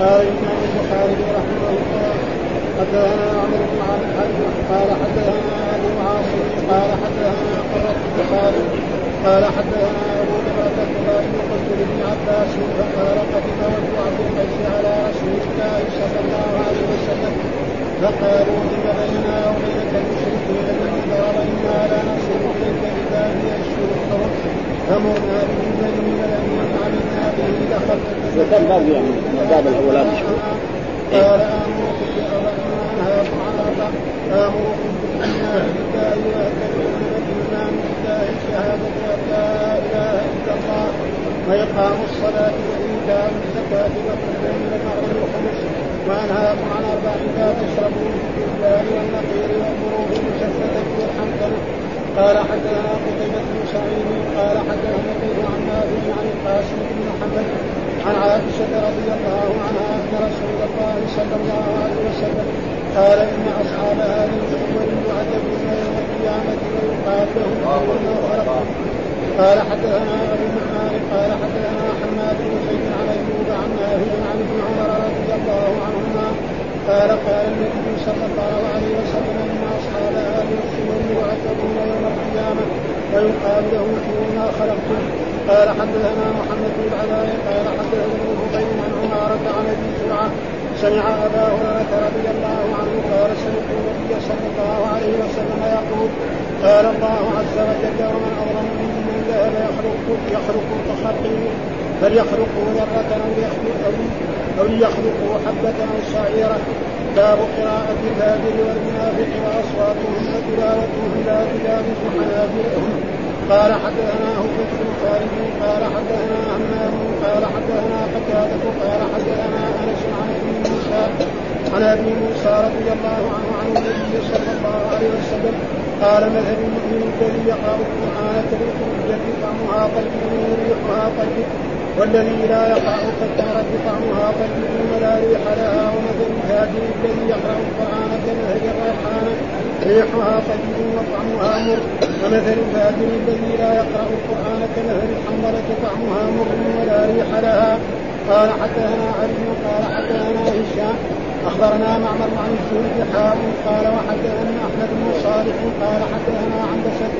قال الامام البخاري رحمه الله حدثنا عمرو بن عبد قال حدثنا أبو عاصم قال حدثنا قرة البخاري قال حدثنا ابو بكر الخزاعي قلت لابن عباس فقال قدم عبد القيس على رسول الله صلى الله عليه وسلم فقالوا ان بيننا وبينك المشركين الذي نصل اليك الا في اشهر الحرم فمرنا بالذين لم علمنا به دخل وكم باب يعني باب الأولاد قال امركم عن أربع امركم بالله بالله الايمان بالله شهاده ان لا اله الا الله واقام الصلاه وايتاء الزكاه وكل من المعروف الخمس وأنهاكم عن أربع لا تشربوا في الله والنقير والمروء المسدده والحنظل قال حدثنا قتيبة بن سعيد قال حدثنا كيف عن نافع عن القاسم بن محمد عن عائشة رضي الله عنها أن رسول الله صلى الله عليه وسلم قال إن أصحاب هذه الأمور يعذبون يوم القيامة ويقال لهم أول قال حدثنا أبو النعمان قال حدثنا حماد بن زيد عن أيوب عن نافع عن ابن عمر رضي الله عنهما قال قال النبي صلى الله عليه وسلم إن أصحاب هذه يعذبون يوم القيامه ويقال لهم ما خلقتم قال حدثنا محمد بن العلاء قال حدثنا ابن فضيل عن عمارة عن ابي زرعه سمع ابا هريره رضي الله عنه قال سمعت النبي صلى الله عليه وسلم يقول قال الله عز وجل ومن اظلم ممن ذهب يخلق يخلق كخلقه فليخلقوا ذرة أو يخلقوا أو ليخلقوا حبة أو شعيرة باب قراءة الفاجر والمنافق وأصواتهم وتلاوتهم لا تجاوز حناجرهم قال حدثنا هبة بن خالد قال حدثنا همام قال حدثنا قتادة قال حدثنا أنس عن أبي موسى عن أبي موسى رضي الله عنه عن النبي صلى الله عليه وسلم. قال مثل المؤمن الذي يقرأ القرآن كالقرية طعمها قلبه وريحها قلبه. والذي لا يقرأ كالتمرة طعمها قلبه ولا ريح لها ومثل الفاجر الذي يقرأ القرآن كمثل الريحان. ريحها قلبه وطعمها مر. ومثل الفاجر الذي لا يقرأ القرآن كمثل الحنظلة طعمها مر ولا ريح لها. قال حدثنا علي قال حدثنا هشام. أخبرنا معمر عن الزهري حاء قال وحدثنا أحمد بن صالح قال حدثنا عن بسد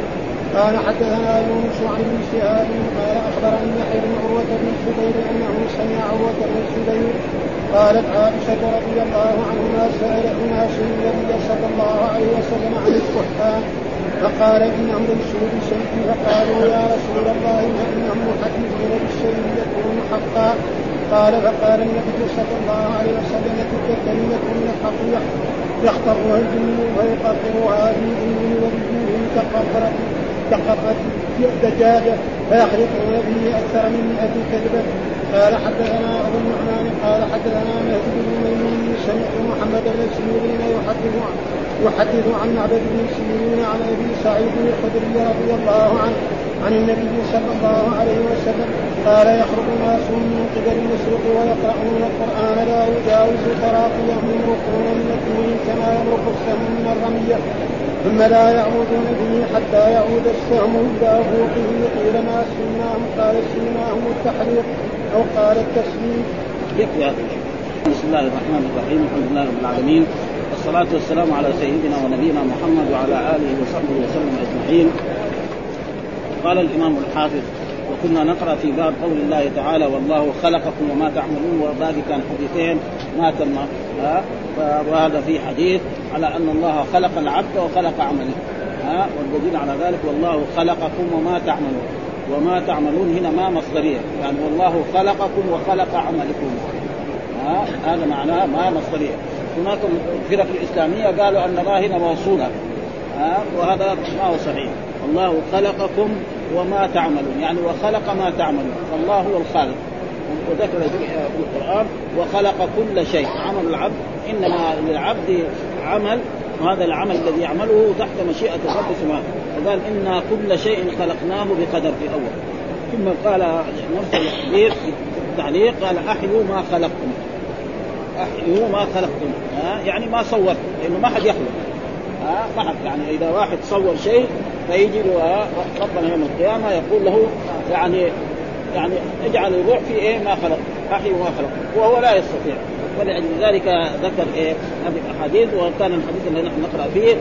قال حدثنا يونس عن ابن شهاب قال أخبرني يحيى بن عروة بن الزبير أنه سمع عروة بن الزبير قالت عائشة رضي الله عنهما سال اناس النبي صلى الله عليه وسلم عن الكحان فقال انهم ليسوا بشيء فقالوا يا رسول الله انهم محدثون بالشيء يكون حقا؟ قال فقال النبي صلى الله عليه وسلم تلك كلمة من الحق يخطرها الجن ويقطرها في ذنوب وبجوه كقطرة. كقطرة دجاجة فيخلقون به أكثر من مئة كذبة. قال حدثنا أبو النعمان قال حدثنا مهدي بن ميمون سمعت محمد بن سيرين يحدث عن يحدث عن عبد بن سيرين عن أبي سعيد الخدري رضي الله عنه عن النبي صلى الله عليه وسلم قال يخرج ناس من قبل المشرق ويقرؤون القرآن لا يجاوز تراقيهم يمرقون من كما يمرق السهم من الرمية. ثم لا يعودون به حتى يعود السهم إلى فوقه قيل ما سماهم قال سماهم التحريق أو قال التسليم. يكفي بسم الله الرحمن الرحيم الحمد لله رب العالمين والصلاة والسلام على سيدنا ونبينا محمد وعلى آله وصحبه وسلم أجمعين. قال الإمام الحافظ وكنا نقرأ في باب قول الله تعالى والله خلقكم وما تعملون وباقي كان حديثين ما تم وهذا في حديث على أن الله خلق العبد وخلق عمله. ها؟ والدليل على ذلك والله خلقكم وما تعملون. وما تعملون هنا ما مصدرية. يعني والله خلقكم وخلق عملكم. ها؟ هذا معناه ما مصدرية. هناك الفرق الإسلامية قالوا أن ما هنا موصولة. ها؟ وهذا ما هو صحيح. الله خلقكم وما تعملون. يعني وخلق ما تعملون. فالله هو الخالق. وذكر في القرآن وخلق كل شيء. عمل العبد إنما للعبد عمل وهذا العمل الذي يعمله تحت مشيئة الرب سبحانه. وقال إنا كل شيء خلقناه بقدر في أول. ثم قال مرسل في التعليق قال أحيوا ما خلقتم. أحيوا ما خلقتم. يعني ما صورتم لأنه ما حد يخلق. ها؟ ما حد يعني إذا واحد صور شيء فيجي ربنا يوم القيامة يقول له يعني يعني اجعل الروح في إيه؟ ما خلق. احيي وما خلق. وهو لا يستطيع. ولأجل ذلك ذكر إيه؟ هذه الأحاديث وكان الحديث الذي نحن نقرأ فيه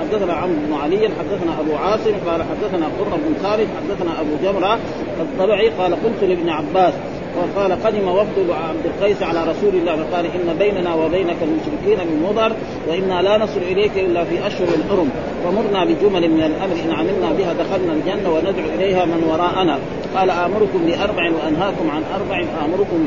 حدثنا عمرو بن علي حدثنا أبو عاصم قال حدثنا قرة بن خالد حدثنا أبو جمرة الطبعي قال قلت لابن عباس وقال قدم وفد عبد القيس على رسول الله فقال إن بيننا وبينك المشركين من مضر وإنا لا نصل إليك إلا في أشهر الحرم فمرنا بجمل من الأمر إن عملنا بها دخلنا الجنة وندعو إليها من وراءنا. قال آمركم بأربع وأنهاكم عن أربع امركم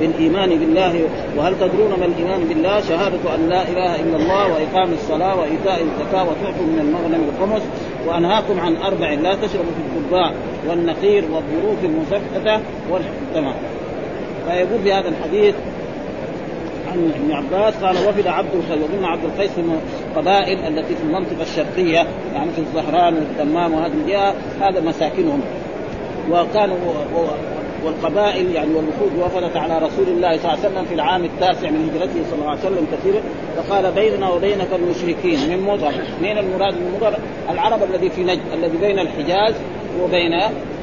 بالإيمان بالله. وهل تدرون ما الإيمان بالله؟ شهادة أن لا إله إلا الله وإقام الصلاة وإيتاء الزكاة وتعطوا من المغنم الخمس. وأنهاكم عن أربع لا تشربوا في الضباء والنقير والظروف المسفته والتمام فيقول في هذا الحديث عن ابن عباس قال وفد عبد القيس وقلنا عبد القيس من القبائل التي في المنطقة الشرقية يعني في الزهران والدمام وهذه هذا مساكنهم. وكانوا والقبائل يعني والوفود وفدت على رسول الله صلى الله عليه وسلم في العام التاسع من هجرته صلى الله عليه وسلم كثير. فقال بيننا وبينك المشركين من مضر. من المراد من مضر؟ العرب الذي في نجد الذي بين الحجاز وبين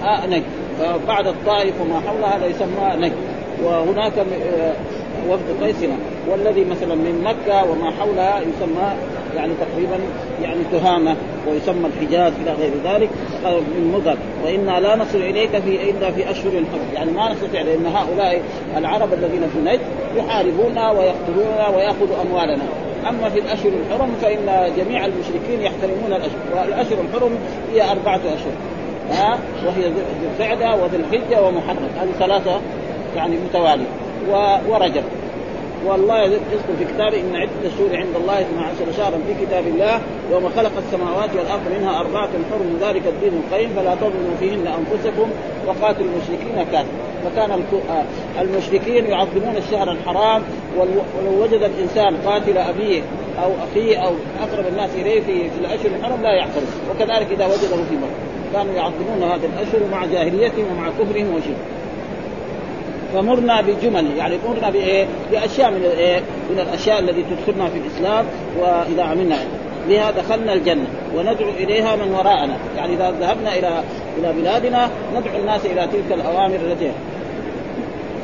آه نجد. فبعد الطائف وما حولها هذا يسمى نجد. وهناك آه، وفد قيسنا والذي مثلا من مكة وما حولها يسمى يعني تقريبا يعني تهامة ويسمى الحجاز إلى غير ذلك من مضر. وإنا لا نصل إليك في إلا في أشهر الحرم يعني ما نستطيع لأن هؤلاء العرب الذين في نجد يحاربونا ويقتلوننا وياخذوا أموالنا. أما في الأشهر الحرم فإن جميع المشركين يحترمون الأشهر. والأشهر الحرم هي أربعة أشهر. ها؟ وهي ذي القعدة وذي الحجة ومحرم. هذه ثلاثة يعني متوالية. ورجب. والله يذكر في كتابه إن عدة الشهور عند الله 12 شهرا في كتاب الله يوم خلق السماوات والأرض منها أربعة حرم ذلك الدين القيم فلا تظلموا فيهن أنفسكم وقاتلوا المشركين كافر فكان آه، المشركين يعظمون الشهر الحرام ولو وجد الإنسان قاتل أبيه أو أخيه أو أقرب الناس إليه في, الأشهر الحرم لا يحترم وكذلك إذا وجده في مكة كانوا يعظمون هذه الأشهر مع جاهليتهم ومع كفرهم وشركهم فمرنا بجمل يعني مرنا بإيه؟ بأشياء من الايه؟ من الأشياء التي تدخلنا في الإسلام وإذا عملنا بها دخلنا الجنة وندعو إليها من وراءنا، يعني إذا ذهبنا إلى إلى بلادنا ندعو الناس إلى تلك الأوامر التي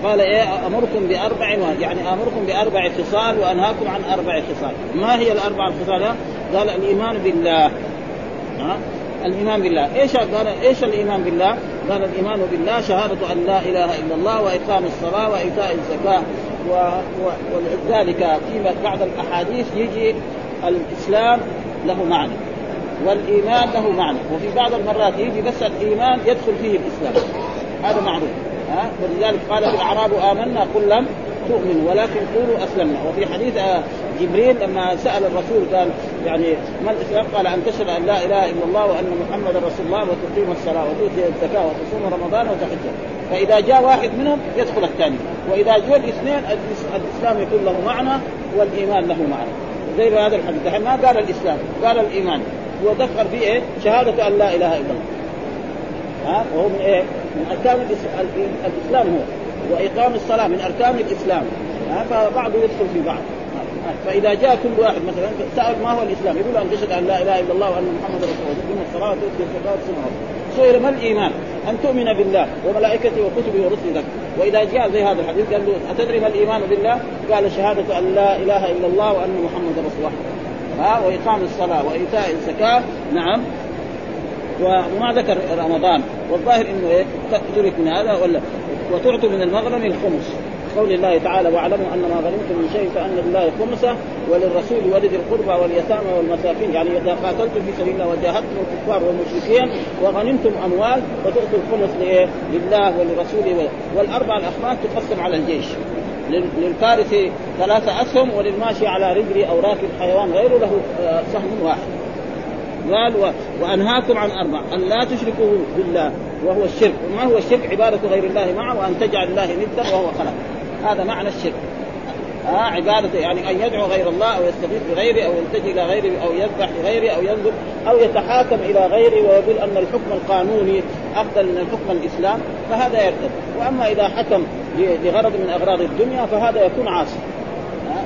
قال إيه أمركم بأربع يعني أمركم بأربع خصال وأنهاكم عن أربع خصال، ما هي الأربع خصال؟ قال الإيمان بالله ها الإيمان بالله، إيش قال إيش الإيمان بالله؟ قال الإيمان بالله شهادة أن لا إله إلا الله وإقام الصلاة وإيتاء الزكاة. ولذلك في بعض الأحاديث يجي الإسلام له معنى والإيمان له معنى. وفي بعض المرات يجي بس الإيمان يدخل فيه الإسلام. هذا معروف. ها؟ ولذلك قال الأعراب آمنا قل لم تؤمنوا ولكن قولوا أسلمنا. وفي حديث جبريل لما سأل الرسول قال يعني ما الإسلام؟ قال أن تشهد أن لا إله إلا الله وأن محمدا رسول الله وتقيم الصلاة وتؤتي الزكاة وتصوم رمضان وتحج. فإذا جاء واحد منهم يدخل الثاني. وإذا جاء الاثنين الإسلام يكون له معنى والإيمان له معنى زي هذا الحديث. ما قال الإسلام قال الإيمان. وذكر فيه إيه؟ شهادة أن لا إله إلا الله. ها؟ وهو من إيه؟ من أركان الإسلام هو. وإقام الصلاة من أركان الإسلام. ها؟ فبعضه يدخل في بعض. فإذا جاء كل واحد مثلا سأل ما هو الإسلام؟ يقول أن تشهد أن لا إله إلا الله وأن محمدا رسول الله. تقيم الصلاة وتؤتي الزكاة وتصوم سئل ما الإيمان؟ أن تؤمن بالله وملائكته وكتبه ورسله. وإذا جاء زي هذا الحديث قال له أتدري ما الإيمان بالله؟ قال شهادة أن لا إله إلا الله وأن محمدا رسول الله. ها؟ وإقام الصلاة وإيتاء الزكاة. نعم. وما ذكر رمضان. والظاهر إنه إيه؟ تدرك من هذا ولا؟ وتعطوا من المغنم الخمس. قول الله تعالى واعلموا أن ما غنمتم من شيء فأن لله خمسة وللرسول ولذي القربى واليتامى والمساكين. يعني إذا قاتلتم في سبيل الله وجاهدتم الكفار والمشركين وغنمتم أموال فتؤتوا الخمس لله ولرسوله والأربع الأخماس تقسم على الجيش. للفارس ثلاثة أسهم وللماشي على رجل أو راكب حيوان غيره له آه، سهم واحد. قال و... وأنهاكم عن أربع أن لا تشركوا بالله وهو الشرك. وما هو الشرك؟ عبادة غير الله معه وأن تجعل الله ندا وهو خلق هذا معنى الشرك. آه عبادة يعني أن يدعو غير الله أو يستغيث بغيره أو يلتجئ إلى غيره أو يذبح لغيره أو ينظر أو يتحاكم إلى غيره ويقول أن الحكم القانوني أفضل من الحكم الإسلام فهذا يرتد. وأما إذا حكم لغرض من أغراض الدنيا فهذا يكون عاصي.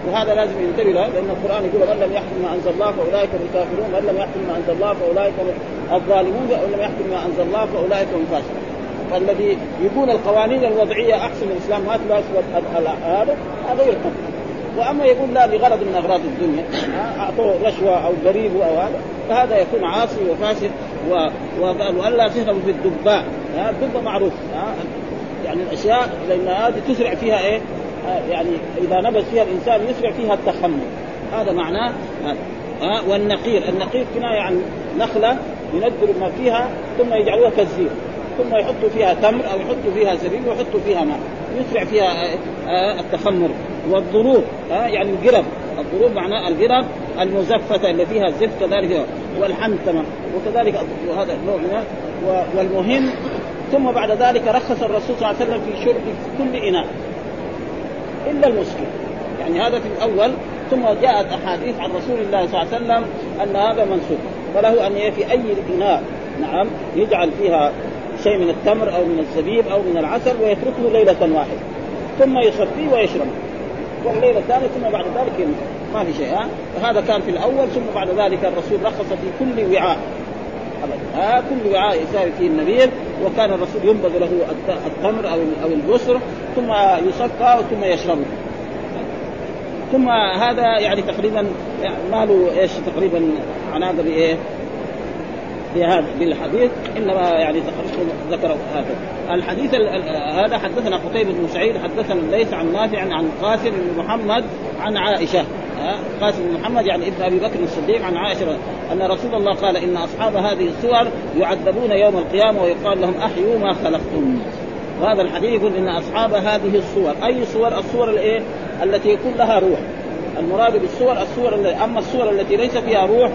وهذا لازم ينتبه له لأن القرآن يقول من لم يحكم ما أنزل الله فأولئك هم الكافرون من لم يحكم ما أنزل الله فأولئك هم الظالمون ومن لم يحكم ما أنزل الله فأولئك هم الفاسقون. فالذي يقول القوانين الوضعية أحسن الإسلام. ما تناسب هذا هذا يرفض وأما يقول لا لغرض من أغراض الدنيا. أعطوه رشوة أو قريب أو هذا. فهذا يكون عاصي وفاسد وقال وألا تهربوا في الدباء. الدبه معروف. يعني الأشياء لأن هذه تسرع فيها إيه؟ يعني إذا نبذ فيها الإنسان يسرع فيها التخمر. هذا معناه. ها والنقير. النقير كناية عن نخلة ينذر ما فيها ثم يجعلوها كالزير ثم يحطوا فيها تمر أو يحطوا فيها زبيب ويحطوا فيها ماء يسرع فيها التخمر والضروب يعني القرب الضروب معناه القرب المزفته اللي فيها زفت كذلك والحنتمه وكذلك وهذا النوع من والمهم ثم بعد ذلك رخص الرسول صلى الله عليه وسلم في شرب كل إناء إلا المسكر يعني هذا في الأول ثم جاءت أحاديث عن رسول الله صلى الله عليه وسلم أن هذا منسوخ فله أن في أي إناء نعم يجعل فيها شيء من التمر أو من الزبيب أو من العسل ويتركه ليلة واحدة. ثم يصفيه ويشرب والليله الثانية ثم بعد ذلك ما في شيء ها؟ فهذا كان في الأول ثم بعد ذلك الرسول رخص في كل وعاء. ها؟ كل وعاء يساوي فيه النبيذ وكان الرسول ينبذ له التمر أو أو البصر ثم يصفى ثم يشربه. ثم هذا يعني تقريبا ما له إيش تقريبا عناقه بايه؟ بهذا بالحديث إنما يعني ذكر هذا. الحديث هذا حدثنا قتيبة بن سعيد حدثنا ليس عن نافع عن قاسم بن محمد عن عائشة. قاسم بن محمد يعني ابن أبي بكر الصديق عن عائشة أن رسول الله قال إن أصحاب هذه الصور يعذبون يوم القيامة ويقال لهم أحيوا ما خلقتم. وهذا الحديث يقول إن أصحاب هذه الصور أي صور الصور الإيه؟ التي يكون لها روح. المراد بالصور الصور التي أما الصور التي ليس فيها روح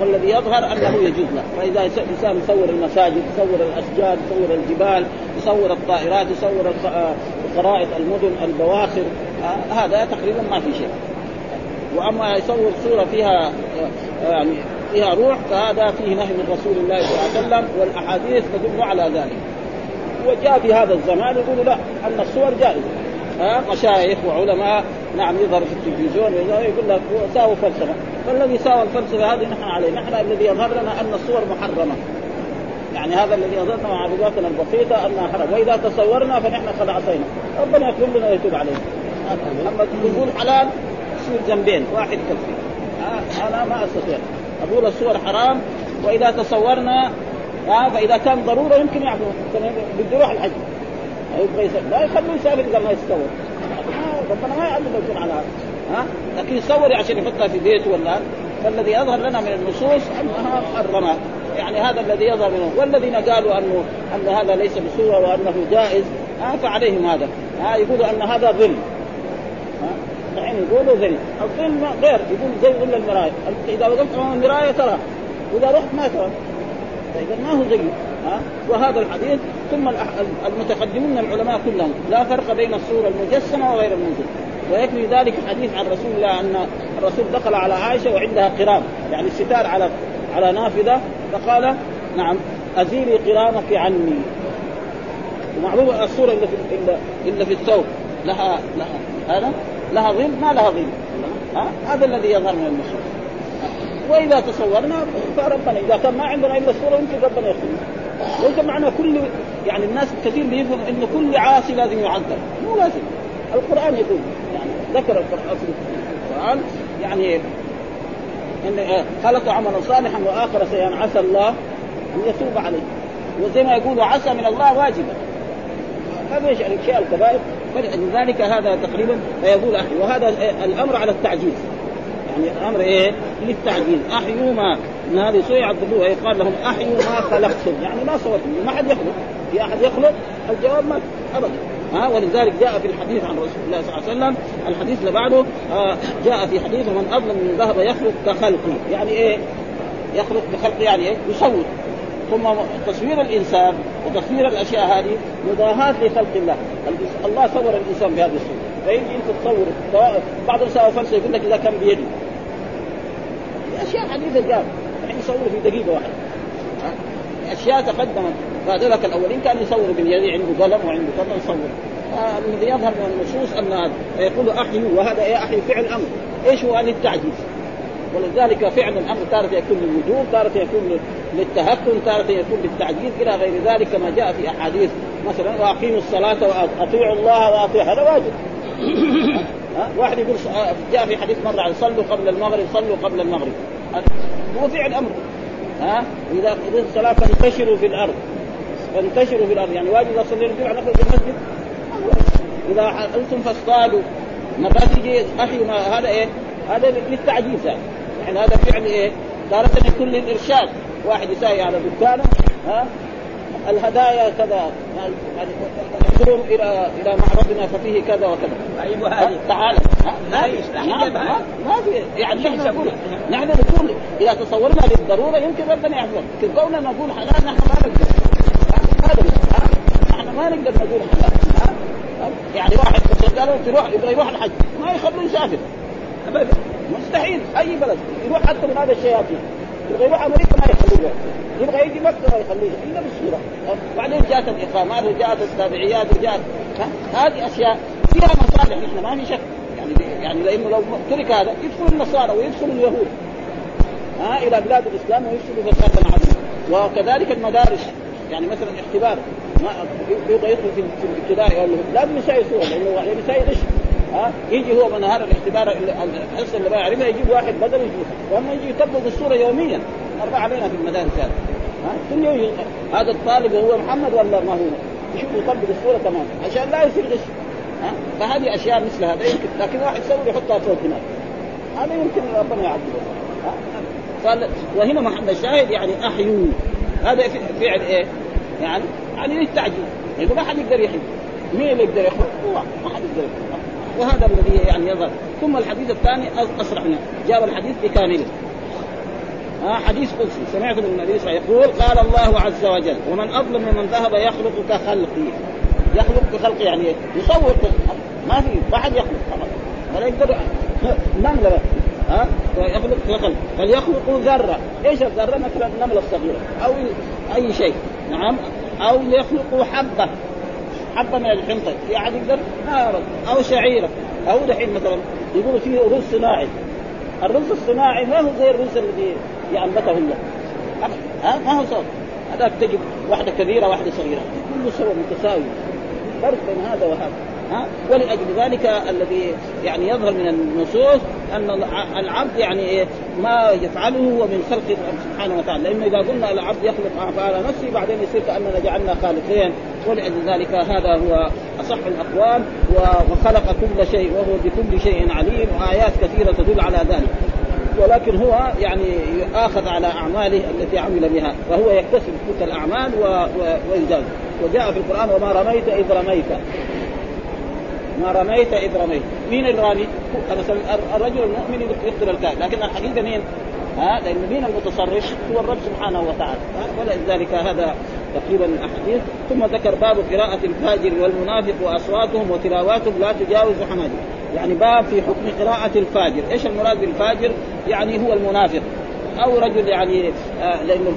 والذي يظهر أنه يجوز له. فإذا الانسان يصور المساجد يصور الاشجار يصور الجبال يصور الطائرات يصور خرائط المدن البواخر هذا تقريبا ما في شيء. وأما يصور صورة فيها يعني فيها روح فهذا فيه نهي من رسول الله صلى الله عليه وسلم والأحاديث تدل على ذلك. وجاء في هذا الزمان يقول لا أن الصور جائزة. مشايخ وعلماء نعم يظهر في التلفزيون يقول لك ساووا فلسفة. فالذي ساوى الفلسفة هذه نحن عليه. نحن الذي يظهر لنا أن الصور محرمة. يعني هذا الذي يظهرنا مع عباداتنا البسيطه أنها حرام. وإذا تصورنا فنحن قد عصينا. ربنا يكرم لنا ويتوب علينا. أما تقول حلال يصير ذنبين واحد يكفي أنا ما أستطيع. أقول الصور حرام وإذا تصورنا آه فإذا كان ضرورة يمكن يعملوا بده يروح الحج. لا يخلوه يسافر اذا ما يتصور. ربنا ما يعلم يكون على هذا. ها؟ لكن يصور عشان يحطها في بيته ولا فالذي يظهر لنا من النصوص انها محرمه يعني هذا الذي يظهر منه. والذين قالوا انه أن هذا ليس بصورة وأنه جائز ها؟ فعليهم هذا. ها؟ يقولوا أن هذا ظل الحين يقولوا ظل الظل غير. يقول زي ظل المراية. إذا وقفت أمام المراية ترى. وإذا رحت ما ترى. فاذا ما هو زي ها؟ وهذا الحديث ثم المتقدمون العلماء كلهم لا فرق بين الصورة المجسمة وغير المنزل. ويكفي ذلك حديث عن رسول الله أن الرسول دخل على عائشة وعندها قرام يعني الستار على على نافذة فقال نعم أزيلي قرامك عني. ومعلوم الصورة اللي في اللي في الثوب. لها لها هذا؟ لها ظل؟ ما لها ظل. هذا الذي يظهر من النصوص وإذا تصورنا فربنا إذا كان ما عندنا إلا الصورة يمكن ربنا يخلينا. وليس معنى كل يعني الناس كثير بيفهم انه كل عاصي لازم يعذب. مو لازم. القرآن يقول يعني ذكر القرآن القرآن يعني إن خلق عملا صالحا وآخر سيئا عسى الله أن يتوب عليه. وزي ما يقول عسى من الله واجبا. هذا إيش؟ الأشياء الكبائر. فلذلك هذا تقريبا فيقول احي وهذا الأمر على التعجيز. يعني الامر إيه؟ للتعجيز أحيوا ما ان هذه سوء يعذبوها يقال لهم أحيوا ما خلقتم. يعني ما صورتم ما حد يخلق. في أحد يخلق؟ الجواب ما ابدا. ها؟ ولذلك جاء في الحديث عن رسول الله صلى الله عليه وسلم الحديث اللي بعده آه جاء في حديث من أظلم من ذهب يخلق كخلقي. يعني إيه؟ يخلق بخلقه يعني إيه؟ يصور. ثم تصوير الإنسان وتصوير الأشياء هذه مضاهاة لخلق الله. الله صور الإنسان بهذه الصورة. فيجي أنت تصور بعض الناس فلسفة يقول لك إذا كان بيدي. أشياء حديثة جاء يعني يصوروا في دقيقة واحدة. أشياء تقدمت. فذلك الأولين كان يصور باليد عنده قلم وعنده كذا يصور الذي يظهر من النصوص أن يقول احيوا وهذا إيه احيوا فعل أمر. إيش هو للتعجيز ولذلك فعل الأمر تارة يكون للوجوب تارة يكون للتهكم تارة يكون للتعجيز إلى غير ذلك كما جاء في أحاديث. مثلا وأقيموا الصلاة وأطيعوا الله وأطيعوا هذا واجب. واحد يقول جاء في حديث مرة عن صلوا قبل المغرب صلوا قبل المغرب. هو فعل أمر ها؟ إذا إذا الصلاة فانتشروا في الأرض فانتشروا في الأرض يعني واجب اذا صلينا الجمعه نخرج في المسجد. إذا حللتم فاصطادوا مرات يجي احيوا هذا إيه؟ هذا للتعجيز يعني. يعني هذا فعل إيه؟ تارة يكون للارشاد واحد يساوي على دكانه ها؟ الهدايا كذا يعني ينظرون إلى إلى معرضنا ففيه كذا وكذا. طيب وهذه تعال. ما ما في. يعني نحن نقول نحن نقول إذا تصورنا للضرورة يمكن ربنا يحفظ لكن كوننا نقول حلال نحن ما نقدر. هذا نحن ما نقدر نقول حلال. يعني واحد قالوا تروح يبغى يروح الحج. ما يخلوه يسافر. ابدا. مستحيل. أي بلد يروح حتى من هذا الشياطين. يبغى يروح أمريكا ما يخلوه يبغى يجي مكه يخليه إلا بالصورة. بعدين جاءت الاقامات وجاءت التابعيات وجاءت هذه أشياء فيها مصالح نحن ما في شك. يعني يعني لأنه لو ترك هذا يدخل النصارى ويدخل اليهود. ها؟ إلى بلاد الإسلام ويفسدوا فسادا عظيما وكذلك المدارس. يعني مثلا اختبار. ما يبغى يدخل في الابتدائي ولا لازم يساوي صورة لأنه يعني يساوي غش ها؟ يجي هو من هذا الاختبار الحصة اللي ما يعرفها يجيب واحد بدل يجيب وأما يجي يطبق الصورة يوميا. أربع علينا في المدارس هذه ها؟ كل يوم هذا الطالب هو محمد ولا ما هو؟ يشوف يطبق الصورة تمام. عشان لا يصير غش. فهذه أشياء مثل هذا. يمكن لكن واحد يسوي يحطها فوق هناك. هذا يمكن ربنا يعذبه وهنا محل الشاهد يعني احيوا هذا فعل إيه؟ يعني يعني للتعجيل. يقول ما حد يقدر يحيي. مين اللي يقدر يخرج؟ الله ما حد يقدر يخرج وهذا الذي يعني يظهر. ثم الحديث الثاني اصرح منه جاب الحديث بكامله. آه حديث قدسي سمعت من النبي صلى يقول قال الله عز وجل ومن أظلم ممن ذهب يخلق كخلقي. يخلق كخلقي يعني؟ يصور ما في ما حد يخلق ولا يقدر نملة ها يخلق كخلق فليخلقوا ذرة. إيش الذرة؟ مثلا النمله الصغيره أو أي شيء. نعم. أو يخلقوا حبة. حبه من الحنطة. في أحد يقدر؟ أو شعيرة. أو دحين مثلا يقولوا فيه رز صناعي. الرز الصناعي ما هو زي الرز الذي ينبته الله. ها؟ ما هو صوت. هذاك تجد واحدة كبيرة واحدة صغيرة. كله سوى متساوي. فرق بين هذا وهذا. ها ولأجل ذلك الذي يعني يظهر من النصوص أن العبد يعني إيه ما يفعله هو من خلق سبحانه وتعالى. لأنه إذا قلنا العبد يخلق افعال نفسه بعدين يصير كأننا جعلنا خالقين. ولأجل ذلك هذا هو أصح الأقوال وخلق كل شيء وهو بكل شيء عليم وآيات كثيرة تدل على ذلك. ولكن هو يعني يؤاخذ على أعماله التي عمل بها فهو يكتسب تلك الأعمال ويجاز وجاء في القرآن وما رميت إذ رميت. ما رميت إذ رميت مين الرامي؟ مثلا الرجل المؤمن يقتل الكافر لكن الحقيقة مين؟ ها لأن مين المتصرف؟ هو الرب سبحانه وتعالى ولذلك هذا تقريبا الأحاديث ثم ذكر باب قراءة الفاجر والمنافق وأصواتهم وتلاواتهم لا تجاوز حناجر يعني باب في حكم قراءة الفاجر، إيش المراد بالفاجر؟ يعني هو المنافق أو رجل يعني آه لأنه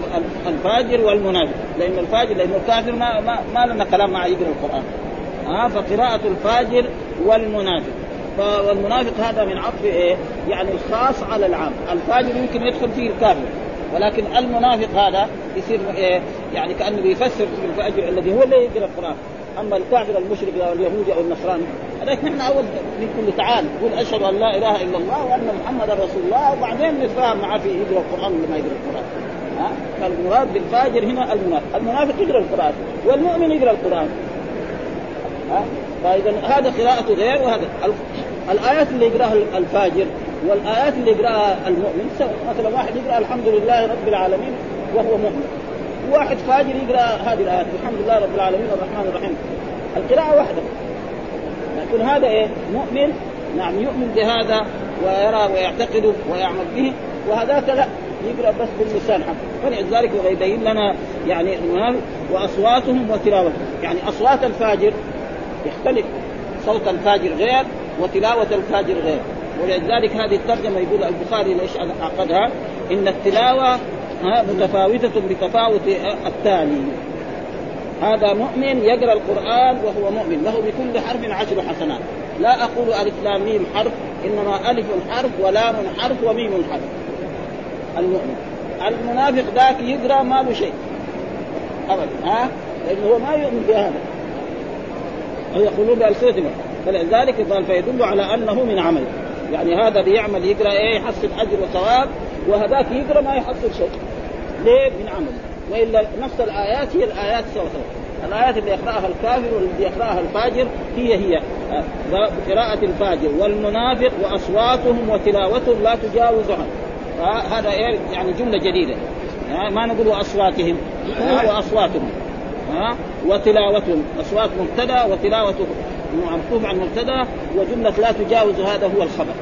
الفاجر والمنافق، لأنه الفاجر لأنه الكافر ما ما, ما لنا كلام مع يقرأ القرآن. ها آه فقراءة الفاجر والمنافق والمنافق هذا من عطف إيه؟ يعني الخاص على العام، الفاجر يمكن يدخل فيه الكافر ولكن المنافق هذا يصير إيه؟ يعني كأنه بيفسر الفاجر الذي هو اللي يقرأ القرآن، أما الكافر المشرك أو اليهودي أو النصراني هذاك نحن أول نقول تعال نقول أشهد أن لا إله إلا الله وأن محمدا رسول الله وبعدين نتفاهم معاه في يقرأ القرآن ولا ما يقرأ القرآن. ها؟ فالمراد بالفاجر هنا المنافق، المنافق يقرأ القرآن والمؤمن يقرأ القرآن. فإذا هذا قراءة غير وهذا. الآيات اللي يقراها الفاجر والآيات اللي يقراها المؤمن مثلا واحد يقرأ الحمد لله رب العالمين وهو مؤمن واحد فاجر يقرأ هذه الآيات الحمد لله رب العالمين الرحمن الرحيم. القراءة واحدة. لكن هذا إيه؟ مؤمن نعم يؤمن بهذا ويرى ويعتقد ويعمل به وهذاك لا يقرأ بس باللسان حقه فلذلك يبين لنا يعني وأصواتهم وتلاوتهم. يعني أصوات الفاجر يختلف صوت الفاجر غير وتلاوة الفاجر غير. ولذلك هذه الترجمة يقول البخاري ليش عقدها إن التلاوة متفاوتة بتفاوت التالي. هذا مؤمن يقرأ القرآن وهو مؤمن. له بكل حرف عشر حسنات. لا أقول ألف لام ميم حرف إنما ألف حرف ولام حرف وميم حرف. المؤمن. المنافق ذاك يقرأ ما له شيء. ابدا. ها؟ لأنه هو ما يؤمن بهذا. يقولون بألسنتهم فلذلك قال فيدل على أنه من عمل. يعني هذا بيعمل يقرأ إيه يحصل أجر وثواب وهذاك يقرأ ما يحصل شيء. ليه؟ من عمل. وإلا نفس الآيات هي الآيات سوا سوا الآيات اللي يقرأها الكافر والذي يقرأها الفاجر هي هي. قراءة الفاجر. والمنافق وأصواتهم وتلاوتهم لا تجاوز عنه. هذا إيه؟ يعني جملة جديدة. ما نقول وأصواتهم. وأصواتهم. ها؟ وتلاوتهم أصوات مبتدأ وتلاوته معطوف عن مبتدأ وجملة لا تجاوز هذا هو الخبر.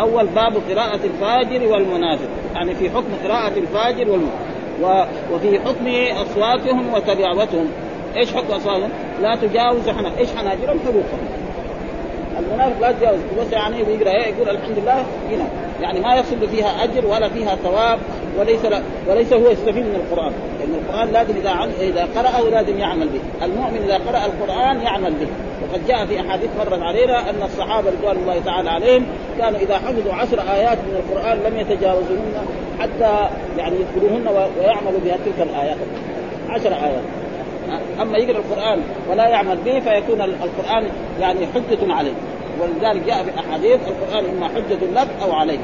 أول باب قراءة الفاجر والمنافق يعني في حكم قراءة الفاجر والمنافق وفي حكم أصواتهم وتلاوتهم. إيش حكم أصواتهم؟ لا تجاوز حنا إيش حناجرهم؟ حروفهم. المنافق لا تجاوز بس يعني يقرأ إيه يقول الحمد لله هنا. يعني ما يصل فيها أجر ولا فيها ثواب وليس وليس هو يستفيد من القرآن. لأن القرآن لازم إذا إذا قرأه لازم يعمل به. المؤمن إذا قرأ القرآن يعمل به. وقد جاء في أحاديث مرت علينا أن الصحابة رضوان الله تعالى عليهم كانوا إذا حفظوا عشر آيات من القرآن لم يتجاوزوهن حتى يعني يذكروهن ويعملوا بها تلك الآيات. عشر آيات. أما يقرأ القرآن ولا يعمل به فيكون القرآن يعني حجة عليه. ولذلك جاء في الاحاديث القرآن اما حجة لك أو عليك.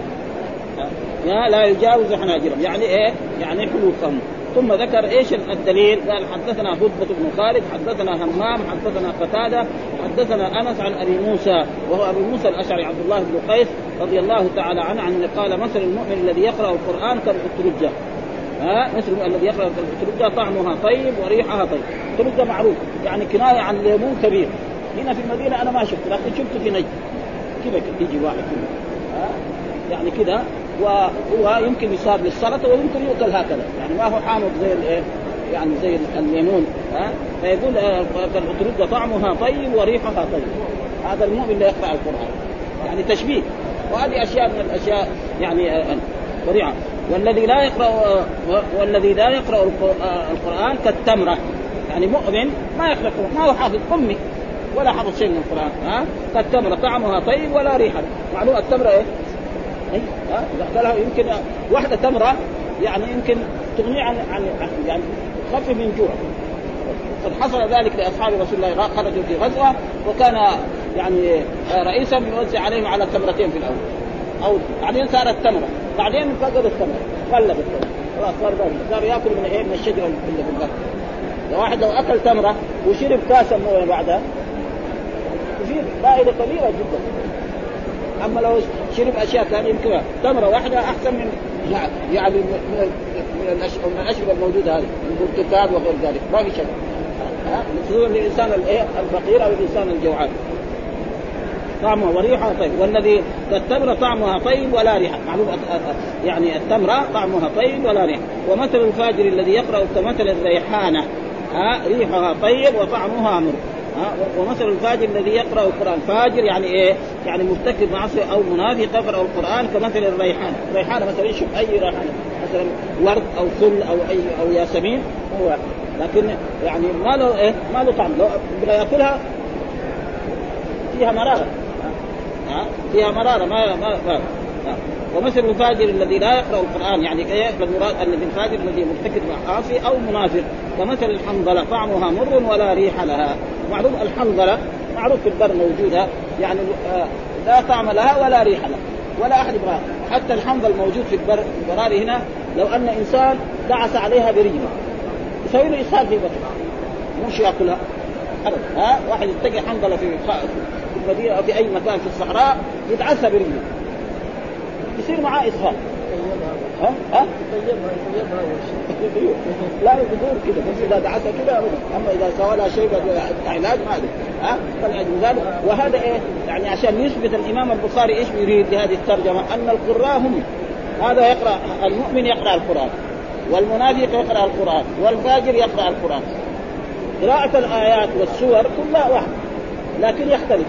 لا يجاوز حناجرهم. يعني إيه؟ يعني حلوفهم. ثم ذكر إيش الدليل؟ قال حدثنا هدبة بن خالد، حدثنا همام، حدثنا قتادة، حدثنا أنس عن أبي موسى وهو ابي موسى الأشعري عبد الله بن قيس رضي الله تعالى عنه عن قال مثل المؤمن الذي يقرأ القرآن كالاترجه ها؟ مثل الذي يقرأ الاترجه طعمها طيب وريحها طيب، الاترجه معروف. يعني كناية عن ليمون كبير. هنا في المدينة أنا ما شفت لكن شفته في نجد. كذا يجي واحد كذا. ها؟ يعني كذا. وهو يمكن يصاب للسلطه ويمكن يؤكل هكذا. يعني ما هو حامض زي الايه يعني زي الليمون. ها؟ فيقول الاترجه طعمها طيب وريحها طيب. هذا المؤمن اللي يقرأ القرآن. يعني تشبيه. وهذه أشياء من الأشياء يعني وريعه والذي لا يقرأ والذي لا يقرأ القران كالتمرة. يعني مؤمن ما يقرا ما هو حافظ أمي ولا حفظ شيء من القرآن. ها؟ كالتمرة طعمها طيب ولا ريحة. معلومة التمرة إيه؟ اي ها؟ اذا يمكن واحدة تمرة يعني يمكن تغني عن عن يعني تخفف من جوع. قد حصل ذلك لأصحاب رسول الله خرجوا في غزوة وكان يعني رئيسا يوزع عليهم على تمرتين في الأول. أو بعدين صارت تمره بعدين فقد التمره قلب التمره خلاص صار صار ياكل من إيه؟ من الشجرة اللي في البر لو واحد لو أكل تمرة وشرب كاسا مويه بعدها يصير فائدة كبيرة جدا. أما لو شرب أشياء ثانية يمكن تمرة واحدة أحسن من يعني من الأشربة الموجودة هذه من البرتقال وغير ذلك. ما في شك. خصوصا للإنسان الفقير أو الإنسان الجوعان. طعمها وريحها طيب. والذي التمره طعمها طيب ولا ريحة. معلوم يعني التمره طعمها طيب ولا ريحة. ومثل الفاجر الذي يقرأ كمثل الريحانة ها ريحها طيب وطعمها مر. ومثل الفاجر الذي يقرأ القرآن. فاجر يعني إيه؟ يعني مرتكب معصيه أو منافق يقرأ القرآن كمثل الريحان، الريحانة مثلا يشوف أي ريحانة. مثلا ورد أو فل أو أي أو ياسمين. هو لكن يعني ما له إيه؟ ما له طعم. لو ياكلها فيها مراره ها؟ فيها مرارة ما ما. ومثل الفاجر الذي لا يقرأ القرآن يعني المراد الذي الفاجر الذي مرتكب معاصي أو منافق. كمثل الحنظلة طعمها مر ولا ريح لها. معروف الحنظلة معروف في البر موجودة يعني لا طعم لها ولا ريح لها ولا أحد يبغاها. حتى الحنظل الموجود في البر البراري هنا لو أن إنسان دعس عليها برجله يسوي له اسهال في بطنه. مش يأكلها. ابدا ها؟ واحد يتقي حنظلة في المدينة أو في أي مكان في الصحراء يدعسها برجله يصير معاه إسهال. ها؟ ها؟ لا بدون كذا بس إذا دعسها كذا أما إذا سوى لها شيء علاج ما ادري ها؟ فلذلك وهذا إيه؟ يعني عشان يثبت الإمام البخاري إيش يريد بهذه الترجمة؟ أن القراء هم. هذا يقرأ المؤمن يقرأ القرآن والمنافق يقرأ القرآن والفاجر يقرأ القرآن. قراءة الآيات والسور كلها واحد لكن يختلف.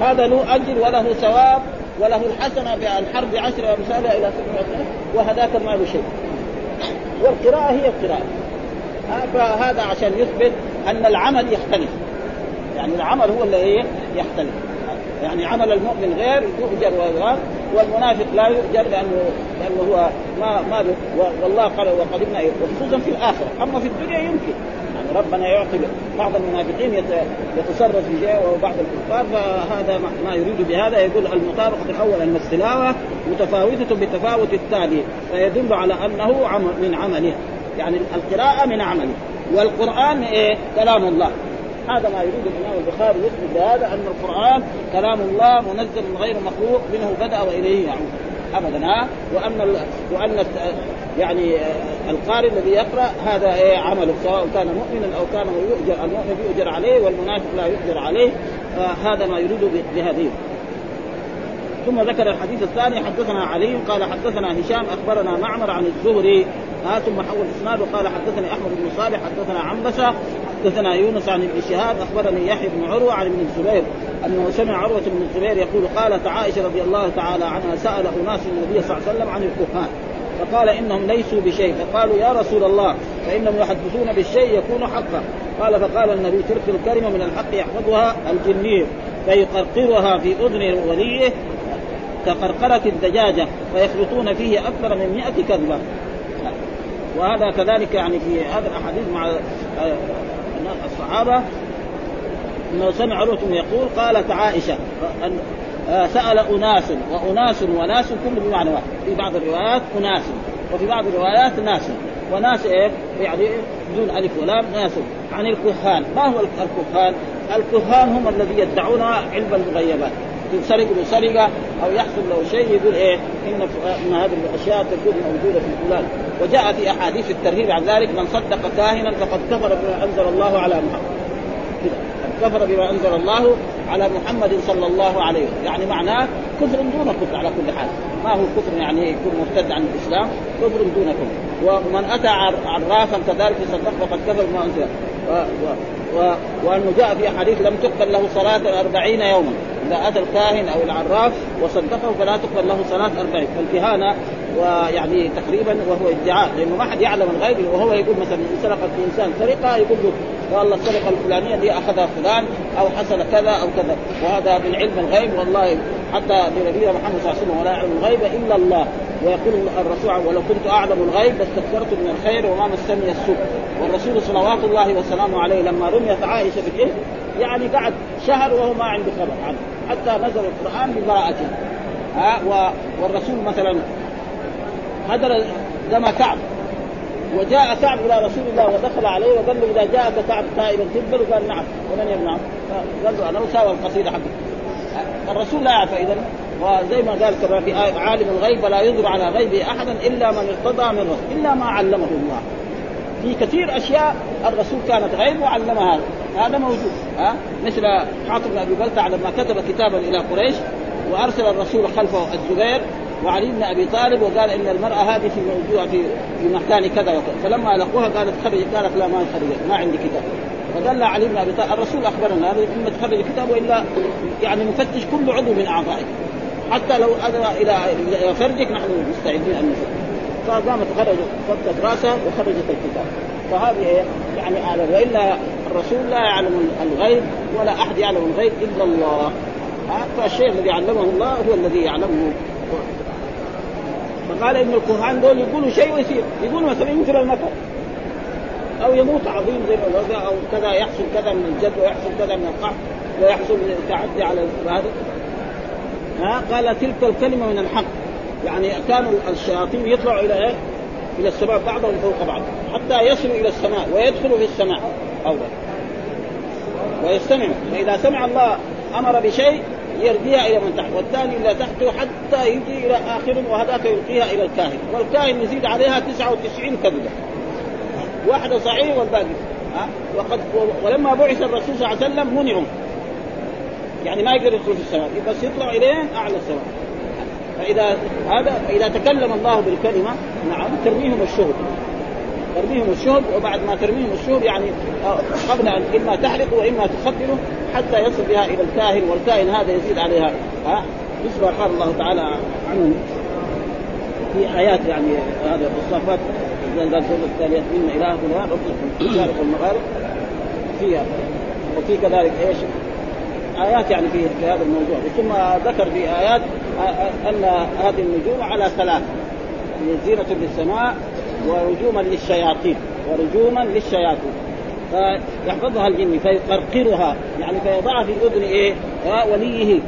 هذا له أجر وله ثواب وله الحسنة بالحرب بعشر أمثالها إلى سبعمائة وهذاك ما له شيء. والقراءة هي القراءة. فهذا عشان يثبت أن العمل يختلف. يعني العمل هو اللي إيه؟ يختلف. يعني عمل المؤمن غير يؤجر وغير والمنافق لا يؤجر لأنه لأنه هو ما ما والله قال وقدمنا وخصوصا في الآخرة. أما في الدنيا يمكن. يعني ربنا يعطي بعض المنافقين يتصرف في شيء وبعض الكفار فهذا ما يريد بهذا يقول المطابقة الأول أن التلاوة متفاوتة بتفاوت التالي فيدل على أنه من عمله. يعني القراءة من عمله. والقرآن إيه؟ كلام الله. هذا ما يريد الإمام البخاري يثبت بهذا أن القرآن كلام الله منزل غير مخلوق منه بدأ وإليه يعود. ابدا ها؟ وأن وأن يعني القارئ الذي يقرأ هذا إيه عمله سواء كان مؤمنا أو كان يؤجر المؤمن يؤجر عليه والمنافق لا يؤجر عليه فهذا ما يريد بهذه. ثم ذكر الحديث الثاني حدثنا علي قال حدثنا هشام أخبرنا معمر عن الزهري ها ثم حول الإسناد وقال حدثني أحمد بن صالح حدثنا عنبسة حدثنا يونس عن ابن شهاب أخبرني يحيى بن عروة عن ابن الزبير. أنه سمع عروة بن الزبير يقول قالت عائشة رضي الله تعالى عنها سال اناس النبي صلى الله عليه وسلم عن الكهان. فقال إنهم ليسوا بشيء. فقالوا يا رسول الله فإنهم يحدثون بالشيء يكون حقا. قال فقال النبي تلك الكلمة من الحق يحفظها الجنير فيقرقرها في أذن وليه كقرقرة الدجاجة ويخلطون فيه أكثر من مئة كذبة. وهذا كذلك يعني في هذا الأحاديث مع آه، الصحابة. إنه سمع عروة يقول قالت عائشة أن آه، سأل أناس وأناس وناس كل بمعنى واحد. في بعض الروايات أناس وفي بعض الروايات ناس. وناس إيه؟ يعني بدون ألف ولام ناس. عن الكهان. ما هو الكهان؟ الكهان هم الذي يدعون علم المغيبات. تنسرق له سرقة أو يحصل له شيء يقول إيه؟ إن إن هذه الأشياء تكون موجودة في فلان. وجاء في أحاديث الترهيب عن ذلك من صدق كاهنا فقد كفر بما أنزل الله على محمد. كفر بما أنزل الله على محمد صلى الله عليه وسلم. يعني معناه كفر دون كفر على كل حال. ما هو كفر يعني يكون مرتد عن الإسلام؟ كفر دون كفر ومن أتى عرافا كذلك صدق فقد كفر بما أنزل. و... و... و... وأنه جاء في احاديث لم تقبل له صلاة أربعين يوما. إذا أتى الكاهن أو العراف وصدقه فلا تقبل له صلاة أربعين. فالكهانة ويعني تقريبا وهو ادعاء. لأنه ما حد يعلم الغيب وهو يقول مثلا إن سرقت إنسان سرقة يقول له والله السرقه الفلانية دي أخذها فلان أو حصل كذا أو كذا. وهذا من علم الغيب والله حتى بنبينا محمد صلى الله عليه وسلم ولا يعلم الغيب إلا الله. ويقول الرسول ولو كنت أعلم الغيب لاستكثرت من الخير وما مسني السوء. والرسول صلوات الله وسلامه عليه لما رميت عائشة بالإثم يعني قعد شهر وهو ما عنده خبر عنه. حتى نزل القرآن ببراءته ها والرسول مثلا هدر دم كعب. وجاء كعب إلى رسول الله ودخل عليه وقال له إذا جاءك كعب تائبا تقبل قال نعم ومن يمنعه؟ قال له أنا أساوي القصيدة حقك الرسول لا يعرف اذا وزي ما قال كما في آية عالم الغيب ولا يظهر على غيبه أحدا إلا من ارتضى من رسول إلا ما علمه الله. في كثير أشياء الرسول كانت غيب وعلمها هذا موجود ها؟ مثل حاطب بن أبي بلتع لما كتب كتابا إلى قريش وأرسل الرسول خلفه الزبير وعلي بن أبي طالب وقال إن المرأة هذه في موجوده في في مكان كذا وكذا. فلما لقوها قالت خرجت قالت لا ما خرجت ما عندي كتاب. فدل علي بن أبي طالب الرسول أخبرنا هذا اما تخرج الكتاب والا يعني نفتش كل عضو من أعضائك. حتى لو ادى إلى فرجك نحن مستعدين أن نفتش فقامت خرجت فكت رأسها وخرجت الكتاب. فهذه؟ يعني اعلم والا الرسول لا يعلم الغيب ولا أحد يعلم الغيب إلا الله. فالشيء الذي علمه الله هو الذي يعلمه. فقال ان الكهان دول يقولوا شيء ويصير. يقولوا مثلا يمكن المطر. أو يموت عظيم زي ما أو كذا يحصل كذا من الجد ويحصل كذا من القحط ويحصل من التعدي على هذا. ها؟ قال تلك الكلمة من الحق. يعني كانوا الشياطين يطلعوا إلى إيه؟ إلى السماء بعضهم فوق بعض حتى يصلوا إلى السماء ويدخلوا في السماء اولا. ويستمعوا. فإذا سمع الله أمر بشيء يرميها إلى من تحت والثاني إلى تحته حتى يجي إلى آخر وهذاك يلقيها إلى الكاهن. والكاهن يزيد عليها 99 كذبه واحدة صحيح والباقي. ها؟ وقد ولما بعث الرسول صلى الله عليه وسلم منعوا. يعني ما يقدر يدخل في السماء. بس يطلع الين أعلى السماء. فإذا هذا اذا تكلم الله بالكلمة نعم ترميهم الشهب ترميهم الشهب وبعد ما ترميهم الشهب يعني آه، قبل أن إما تحرق وإما تخدره حتى يصل بها إلى الكاهن والكاهن هذا يزيد عليها ها؟ مثل قال الله تعالى عنه في آيات يعني هذا الصفات قال الثانية إن إلهكم واحد رب المشارق والمغارب فيها. وفي كذلك إيش؟ آيات يعني في هذا الموضوع. ثم ذكر في آيات أن هذه النجوم على ثلاث زينة للسماء ورجوما للشياطين ورجوما للشياطين. فيحفظها الجن فيقرقرها يعني فيضعها في أذن إيه؟ وليه.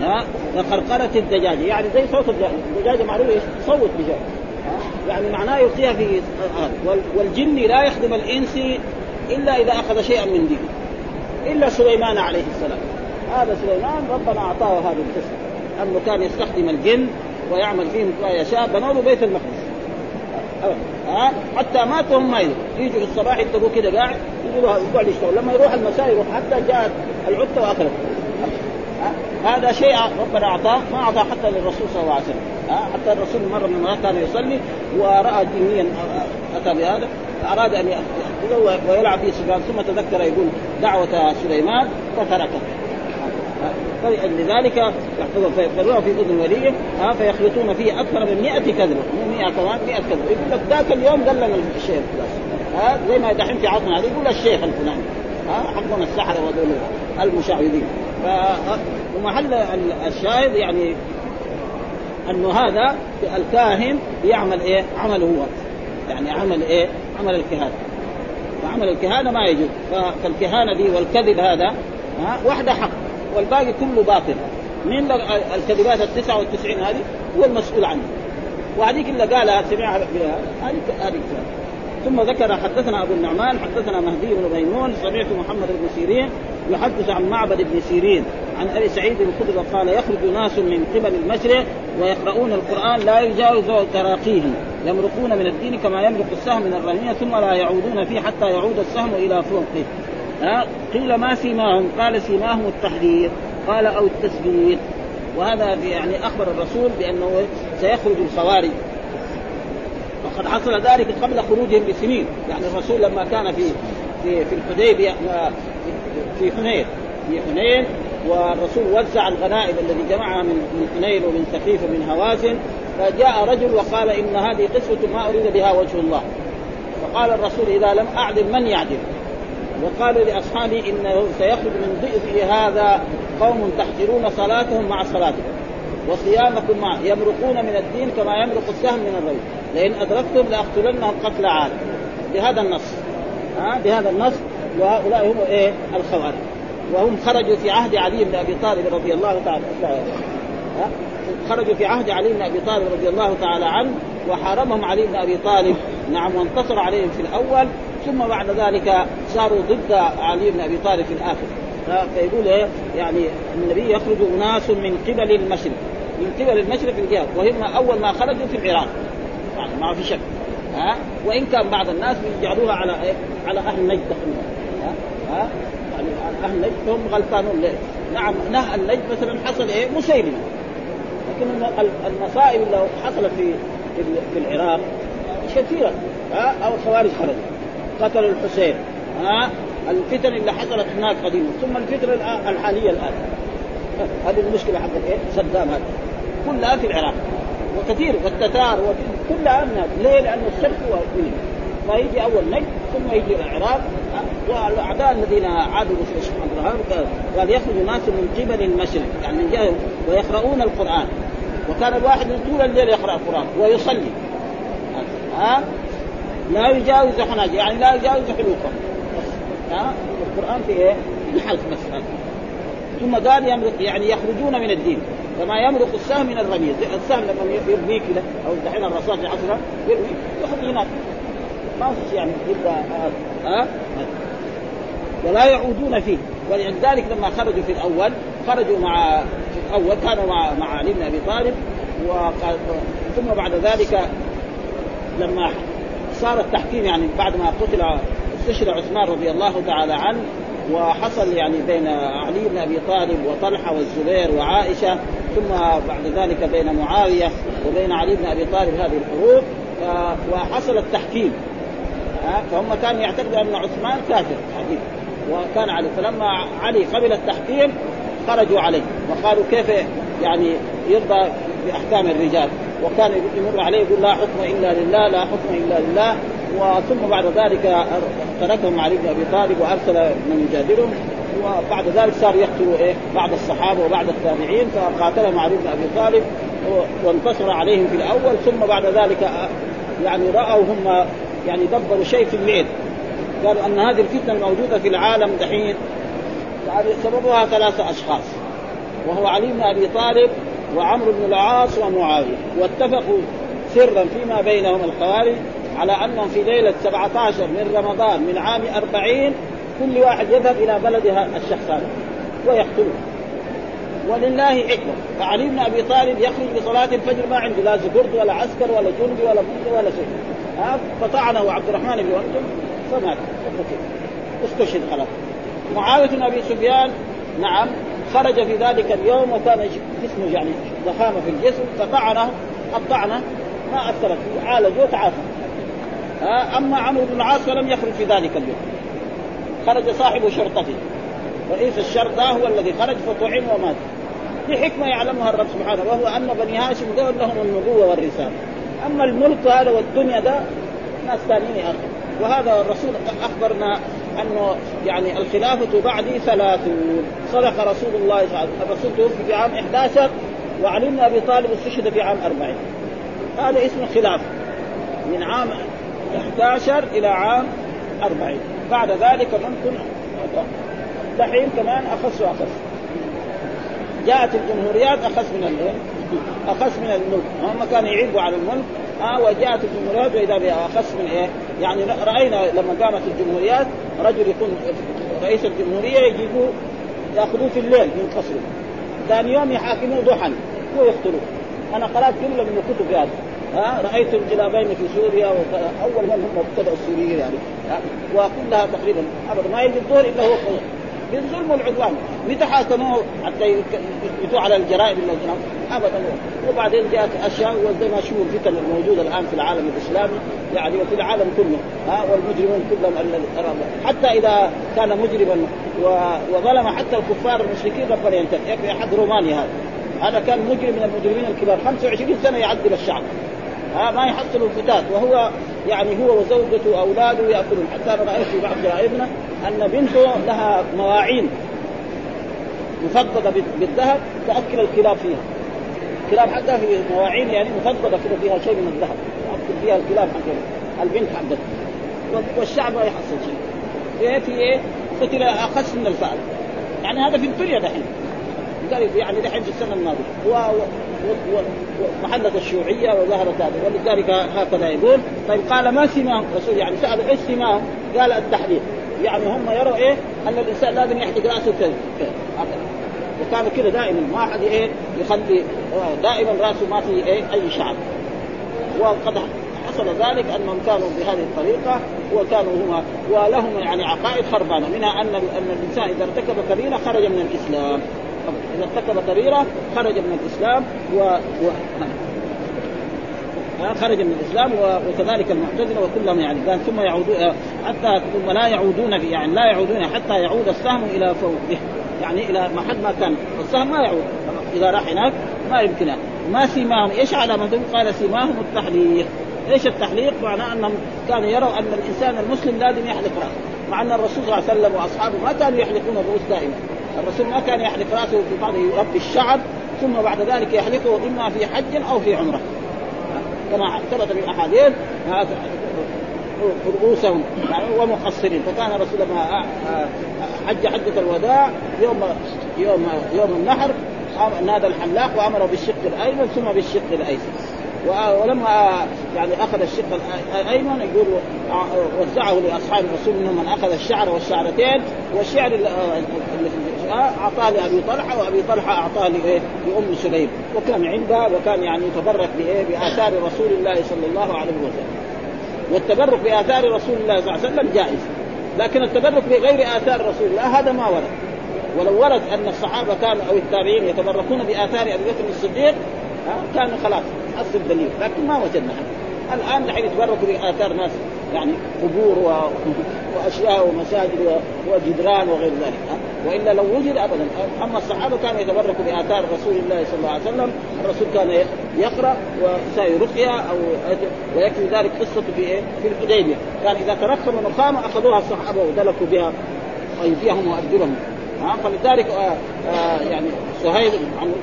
ها كقرقرة الدجاجة. يعني زي صوت الدجاجة, الدجاجة معروف إيش؟ تصوت دجاجة. يعني معناه يلقيها في آه. والجن لا يخدم الإنس إلا إذا أخذ شيئا من دينه إلا سليمان عليه السلام. هذا سليمان ربنا أعطاه هذه القصة أنه كان يستخدم الجن ويعمل فيهم ما يشاء. بنوا بيت المقدس. ها؟ حتى ماتوا هم ما يجوا في الصباح يتقوا كده قاعد يقولوا يقعد يشتغل. لما يروح المساء يروح حتى جاءت العتة واكلت هذا شيء ربنا أعطاه ما أعطاه حتى للرسول صلى الله عليه وسلم. حتى الرسول مرة من المرات كان يصلي ورأى جنيا أتى بهذا. أراد أن يأخذه ويلعب به سبحان ثم تذكر يقول دعوة سليمان فتركه فلذلك يحفظون في اذن وليه. فيخلطون فيه أكثر من 100 كذبة. 100 كمان 100 كذبه يقول لك ذاك اليوم قال لنا الشيخ ها زي ما دحين في عصرنا هذا يقول الشيخ الفلاني ها حقون السحرة وهذول المشعوذين ومحل الشاهد يعني أنه هذا الكاهن يعمل إيه؟ عمله هو. يعني عمل إيه؟ عمل الكهانة. وعمل الكهانة ما يجوز. فالكهانة دي والكذب هذا ها واحدة حق. والباقي كله باطل. مين الكذبات ال 99 هذه؟ هو المسؤول عنها. وهذيك اللي قالها سمعها بها. هذه هذه ثم ذكر حدثنا أبو النعمان حدثنا مهدي بن ميمون سمعت محمد بن سيرين يحدث عن معبد بن سيرين عن أبي سعيد الخدري قال يخرج ناس من قبل المشرق ويقرؤون القرآن لا يجاوز تراقيهم يمرقون من الدين كما يمرق السهم من الرمية ثم لا يعودون فيه حتى يعود السهم إلى فوقه. قيل ما سيماهم؟ قال سيماهم التحذير. قال أو التثبيت وهذا يعني أخبر الرسول بأنه سيخرج الخوارج. وقد حصل ذلك قبل خروجهم بسنين. يعني الرسول لما كان في في في الحديبية في حنين. في حنين والرسول وزع الغنائم الذي جمعها من من حنين ومن ثقيف ومن هوازن. فجاء رجل وقال إن هذه قسوة ما أريد بها وجه الله. فقال الرسول إذا لم أعدل من يعدل؟ وقال لأصحابه إنه سيخرج من ضئف هذا قوم تحقرون صلاتهم مع صلاتكم وصيامكم معه يمرقون من الدين كما يمرق السهم من الرجل لئن أدركتم لأقتلنهم قتل عاد. بهذا النص. ها؟ بهذا النص. وهؤلاء هم إيه؟ الخوارج. وهم خرجوا في عهد علي بن أبي طالب رضي الله تعالى ها؟ خرجوا في عهد علي بن أبي طالب رضي الله تعالى عنه وحاربهم علي بن أبي طالب. نعم وانتصر عليهم في الأول. ثم بعد ذلك صاروا ضد علي بن أبي طالب في الآخر. فيقول إيه؟ يعني النبي يخرج أناس من قبل المشرق من قبل المشرق الجهه وهم أول ما خرجوا في العراق. يعني ما في شك. ها؟ وإن كان بعض الناس يجعلوها على إيه؟ على أهل نجد. ها؟ ها؟ يعني أهل نجد هم غلطانون ليه؟ نعم نهى النجد مثلا حصل إيه؟ مسيلمة. لكن المصائب اللي حصلت في في العراق كثيره ها؟ أو الخوارج خرجوا. قتلوا الحسين. ها؟ الفتن اللي حصلت هناك قديما ثم الفتنة الحالية الآن. هذه المشكلة حقت إيه؟ صدام هذا كلها في العراق. وكثير. والتتار كلها من ليه؟ لأنه الشرك هو فيجي أول نجد ثم يجي العراق. والأعداء الذين عادوا في سبحان قال يخرج ناس من قبل المشرق. يعني من جهه ويقرؤون القرآن. وكان الواحد طول الليل يقرأ القرآن ويصلي. ها؟ لا يجاوز حناجر يعني لا يجاوز حلوقه ها؟ القرآن في إيه؟ في الحلق بس ثم قال يمرق يعني يخرجون من الدين. كما يمرق السهم من الرمية السهم لما يرمي كده أو دحين الرصاص في عصره يرمي يخرج هناك. ما يعني إلا ها؟ ولا يعودون فيه. ولذلك لما خرجوا في الأول خرجوا مع في الأول كانوا مع مع علي بن أبي طالب وقال ثم بعد ذلك لما صار التحكيم يعني بعد ما قتل استشهد عثمان رضي الله تعالى عنه وحصل يعني بين علي بن أبي طالب وطلحة والزبير وعائشة ثم بعد ذلك بين معاوية وبين علي بن أبي طالب هذه الحروب وحصل التحكيم. فهم كانوا يعتقدوا أن عثمان كافر حقيقي وكان علي فلما علي قبل التحكيم خرجوا عليه وقالوا كيف يعني يرضى باحكام الرجال. وكان يمر عليه يقول لا حكم إلا لله لا حكم إلا لله. وثم بعد ذلك تركهم علي بن أبي طالب وأرسل من يجادلهم. وبعد ذلك صار يقتل إيه؟ بعض الصحابة وبعض التابعين فقاتلهم علي بن أبي طالب وانتصر عليهم في الأول. ثم بعد ذلك يعني رأوا هم يعني دبروا شيء في الليل. قالوا أن هذه الفتنة الموجودة في العالم دحين يعني سببها ثلاثة أشخاص. وهو علي بن أبي طالب وعمرو بن العاص ومعاويه واتفقوا سرا فيما بينهم الخوارج على أنهم في ليلة 17 من رمضان من عام 40 كل واحد يذهب إلى بلدها الشخص هذا ويقتله. ولله حكمة. فعلي بن أبي طالب يخرج لصلاه الفجر ما عنده لا زبرد ولا عسكر ولا جندي ولا مجد ولا شيء. فطعنه عبد الرحمن بن وأنتم فمات. استشهد خلاص. معاوية بن أبي سفيان نعم خرج في ذلك اليوم وكان جسمه يعني ضخامة في الجسم فطعنه الطعنه ما اثرت فيه عالج وتعافى. أما عمرو بن العاص فلم يخرج في ذلك اليوم. خرج صاحب شرطته. رئيس الشرطه هو الذي خرج فطعن ومات. لحكمه يعلمها الرب سبحانه وهو أن بني هاشم دول لهم النبوة والرسالة. أما الملك هذا والدنيا ده ناس ثانيين أخي. وهذا الرسول أخبرنا أنه يعني الخلافه بعدي ثلاثون. صدق رسول الله صلى الله عليه وسلم. الرسول توفي في عام 11 وعلي بن أبي طالب استشهد في عام 40 هذا اسم الخلافه من عام 11 إلى عام 40 بعد ذلك ممكن دحين كمان اخس واخس جاءت الجمهوريات اخس من الايه؟ اخس من الملك هم كانوا يعيبوا على الملك. ها آه وجاءت الجمهوريات وإذا بها اخس من إيه؟ يعني رأينا لما قامت الجمهوريات رجل يكون رئيس الجمهورية يجيبوه يأخذوه في الليل من قصره. ثاني يوم يحاكموه ضحى. ويقتلوه أنا قرأت جملة من الكتب هذه. ها رأيت الجلابين في سوريا أول من هم ابتدأوا السوريين يعني. وكلها تقريبا ابدا. ما يجي الظهر إلا هو بالظلم والعدوان. متى حاكموه حتى يثبتوا على الجرائم اللي ابدا. وبعدين جاءت أشياء وزي ما شوفوا الفتن الموجودة الآن في العالم الإسلامي يعني وفي العالم كله. ها والمجرمون كلهم حتى إذا كان مجرما وظلم حتى الكفار المشركين ربنا ينتهي. يكفي أحد رومانيا هذا. هذا كان مجرم من المجرمين الكبار. 25 سنة يعذب الشعب. ها ما يحصل الفتات وهو يعني هو وزوجته واولاده يأكلون. حتى أنا رأيت في بعض جرائدنا أن بنته لها مواعين مفضلة بالذهب تأكل الكلاب فيها. الكلاب حقها في مواعين يعني مفضلة كده فيها شيء من الذهب. تأكل فيها الكلاب حقها البنت حقتها والشعب ما يحصل شيء. إيه في إيه؟ قتل اخس من الفأل. يعني هذا في الدنيا دحين. يعني دحين في السنة الماضية. ومحلت الشيوعية وظهرت هذا ولذلك هكذا يقول طيب قال ما سماهم؟ الرسول يعني سألوا إيش سماهم؟ قال التحليل. يعني هم يروا إيه؟ أن الإنسان لازم يحلق رأسه كذا وكانوا كذا دائما. ما أحد إيه؟ يخلي دائما رأسه ما في إيه؟ أي شعر. وقد حصل ذلك أنهم كانوا بهذه الطريقة وكانوا هم ولهم يعني عقائد خربانة. منها أن أن الإنسان إذا ارتكب كبيرة خرج من الإسلام. إذا ارتكب كبيره خرج من الإسلام و, و... خرج من الإسلام وكذلك المعتزلة وكلهم يعني قال ثم يعودون حتى ثم لا يعودون يعني لا يعودون حتى يعود السهم إلى فوقه. يعني إلى محل ما كان. السهم ما يعود. إذا راح هناك ما يمكن. ما سيماهم. إيش علامتهم؟ قال سيماهم التحليق. إيش التحليق؟ معناه أنهم كانوا يروا أن الإنسان المسلم لازم يحلق رأسه. مع أن الرسول صلى الله عليه وسلم وأصحابه ما كانوا يحلقون الرؤوس دائما. الرسول ما كان يحلق رأسه في بعض يربي الشعر ثم بعد ذلك يحلقه إما في حج أو في عمرة. كما ثبت في الأحاديث رؤوسهم يعني ومقصرين. فكان الرسول لما حج حجة الوداع يوم يوم يوم النحر نادى الحلاق وأمر بالشق الأيمن ثم بالشق الأيسر. ولما يعني أخذ الشق الايمن يقول وزعه لاصحاب الرسول منهم من أخذ الشعر والشعرتين والشعر اللي أعطاه لأبي طلحة وأبي طلحة أعطاه لإيه؟ لأم سليم وكان عندها وكان يعني يتبرك بإيه؟ بآثار رسول الله صلى الله عليه وسلم والتبرك بآثار رسول الله صلى الله عليه وسلم جائز لكن التبرك بغير آثار رسول الله هذا ما ورد ولو ورد أن الصحابة كانوا أو التابعين يتبركون بآثار أبي بكر الصديق كانوا خلاص أصل دليل لكن ما وجدنا هذا. الآن دحين يتبركوا بآثار ناس يعني قبور و... وأشياء ومساجد وجدران وغير ذلك وإلا لو وجد ابدا. أما الصحابة كانوا يتبركوا بآثار رسول الله صلى الله عليه وسلم. الرسول كان يقرأ وساي رقيه أو ويكفي ذلك قصته في إيه؟ في الحديبية. كان إذا تركبوا نخامه أخذوها الصحابة ودلكوا بها أيديهم وأرجلهم ها؟ فلذلك آه يعني سهيل عمرو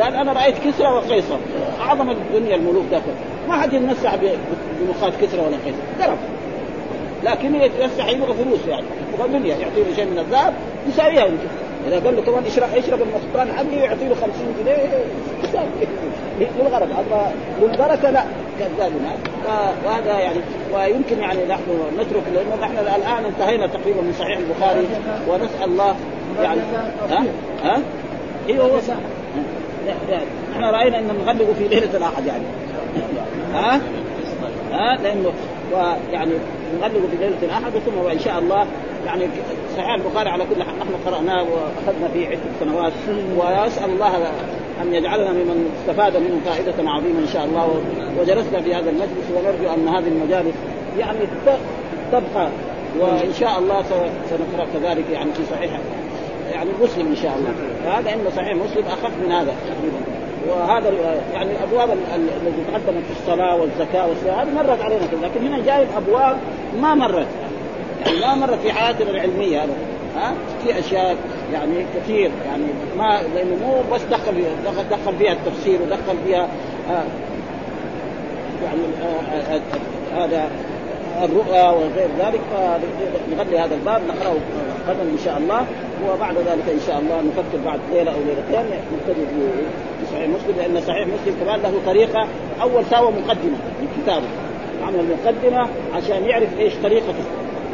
قال أنا رأيت كسرى وقيصر. أعظم الدنيا الملوك ذاك. ما حد يتمسح بمخاط كسرى ولا قيصر. ضرب لكن يتمسح يبغى فلوس يعني. يبغى دنيا يعطيه شيء من الذهب يساويها يمكن. إذا قال له كمان اشرب اشرب المسكران حقي يعطي له 50 جنيه للغرض أما للبركه لا. كذاب ف- وهذا يعني ويمكن يعني نحن نترك لأنه نحن الآن انتهينا تقريبا من صحيح البخاري ونسأل الله يعني. ها؟ ها؟ أيوه. نحن رأينا ان نغلق في ليلة الأحد يعني. ها؟ ها؟ لأنه ويعني نغلق في ليلة الأحد ثم وان شاء الله يعني صحيح البخاري على كل حال نحن قرأناه وأخذنا فيه عدة سنوات. وأسأل الله أن يجعلنا ممن استفاد منه فائدة عظيمة إن شاء الله. وجلسنا في هذا المجلس ونرجو أن هذه المجالس يعني تبقى. وإن شاء الله سنقرأ كذلك يعني في صحيح يعني مسلم إن شاء الله. فهذا ان صحيح. مسلم أخف من هذا تقريبا. وهذا يعني الابواب ال- ال- التي تقدمت في الصلاة والزكاة والصلاه هذه مرت علينا كذا لكن هنا جايب أبواب ما مرت. يعني ما مرت في حياتنا العلمية هذا. ها؟ في أشياء يعني كثير. يعني ما لأنه مو بس دخل فيها دخل, فيها التفسير ودخل فيها آه يعني آه آه آه هذا الرؤى وغير ذلك فنغلي هذا الباب نقرأه غدا إن شاء الله وبعد ذلك إن شاء الله نفكر بعد ليلة أو ليلتين نبتدئ في صحيح مسلم لأن صحيح مسلم كمان له طريقة أول ساوى مقدمة في كتابه عمل مقدمه عشان يعرف إيش طريقته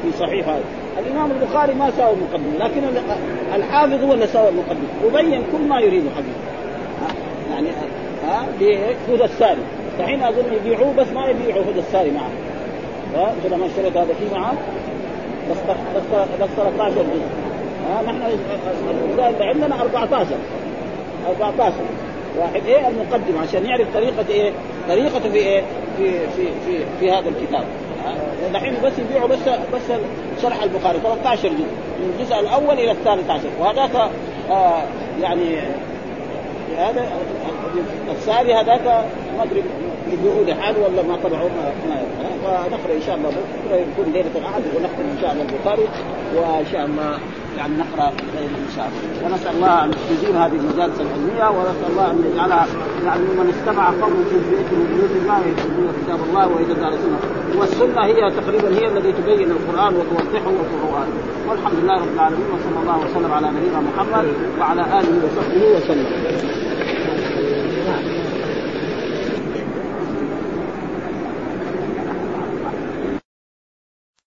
في صحيح هذا. الإمام البخاري ما ساوى مقدمة لكن الحافظ هو اللي ساوى المقدمة وبين كل ما يريده حقيقه يعني ها بهدى الساري فحين أظن يبيعوه بس ما يبيعوا هدى الساري معه. ها انت لما اشتريت هذا فيه معه بس بس بس 13 جزء ها نحن اللي عندنا 14 14 واحد إيه؟ المقدمة عشان يعرف طريقة إيه؟ طريقته في إيه؟ في في في, في هذا الكتاب. دحين بس يبيعوا بس بس شرح البخاري 13 جزء من الجزء الأول إلى الثالث عشر. وهذاك آه يعني هذا الساري هذاك ما أدري يبيعوا لحاله ولا ما طبعوا فنقرا إن شاء الله بكرة يكون ليلة الأحد ونختم إن شاء الله البخاري وإن شاء الله يعني نقرأ إن شاء الله. ونسأل الله أن يجيب هذه المجالس العلمية ونسأل الله أن يجعلها يعني من استمع قوم في بيت من بيوت الله يحبون كتاب الله واذا سنة. والسنة هي تقريبا هي التي تبين القرآن وتوضحه وترواه. والحمد لله رب العالمين وصلى الله وسلم على نبينا محمد وعلى آله وصحبه وسلم.